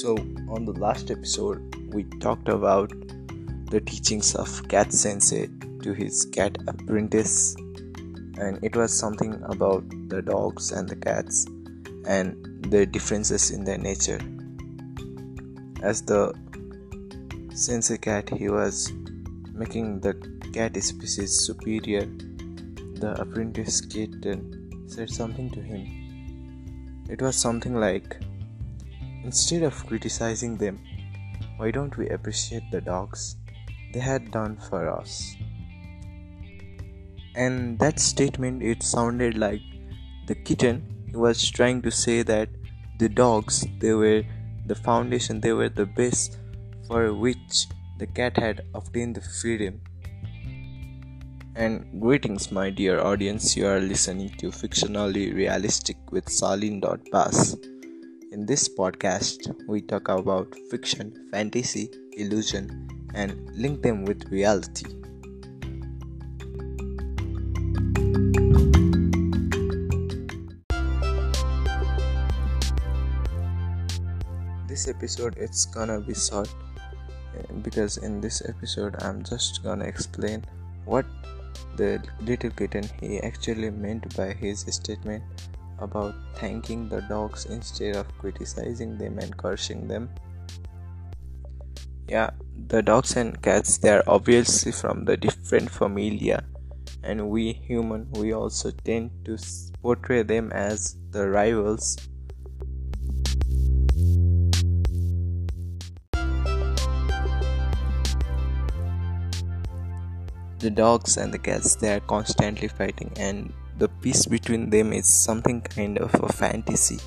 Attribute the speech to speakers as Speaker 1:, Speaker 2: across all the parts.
Speaker 1: So, on the last episode, we talked about the teachings of Cat Sensei to his cat apprentice, and it was something about the dogs and the cats and the differences in their nature. As the Sensei cat, he was making the cat species superior. The apprentice kitten said something to him. It was something like, Instead of criticizing them, why don't we appreciate the dogs they had done for us? And that statement, it sounded like the kitten was trying to say that the dogs, they were the foundation, they were the base for which the cat had obtained the freedom. And greetings, my dear audience. You are listening to Fictionally Realistic with Salin Bass. In this podcast, we talk about fiction, fantasy, illusion, and link them with reality. This episode it's gonna be short eh, because in this episode I'm just gonna explain what the little kitten he actually meant by his statement about thanking the dogs instead of criticizing them and cursing them. Yeah, the dogs and cats they are obviously from the different familia and we human we also tend to portray them as the rivals the dogs and the cats they are constantly fighting and the peace between them is something kind of a fantasy.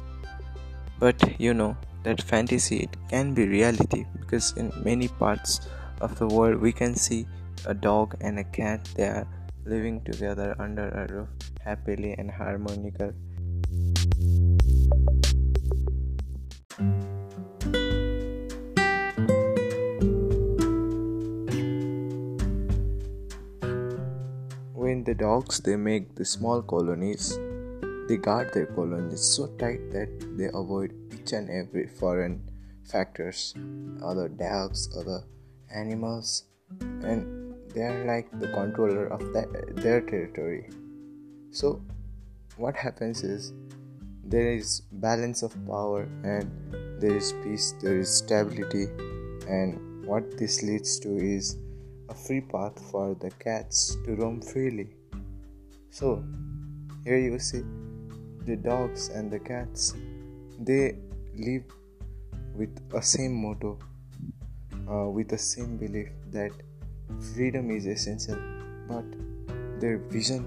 Speaker 1: But you know that fantasy it can be reality because in many parts of the world we can see a dog and a cat they are living together under a roof happily and harmonically when the dogs they make the small colonies they guard their colonies so tight that they avoid each and every foreign factors other dogs other animals and they are like the controller of that, their territory. So what happens is there is balance of power and there is peace there is stability and what this leads to is a free path for the cats to roam freely. So, here you see the dogs and the cats, they live with a same motto, uh, with the same belief that freedom is essential, but their vision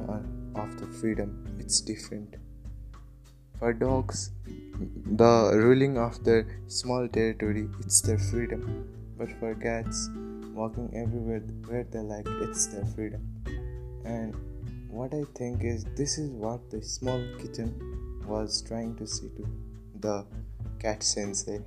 Speaker 1: of the freedom it's different. For dogs, the ruling of their small territory it's their freedom, but for cats, walking everywhere where they like it's their freedom. And what i think is this is what the small kitten was trying to say to the cat sensei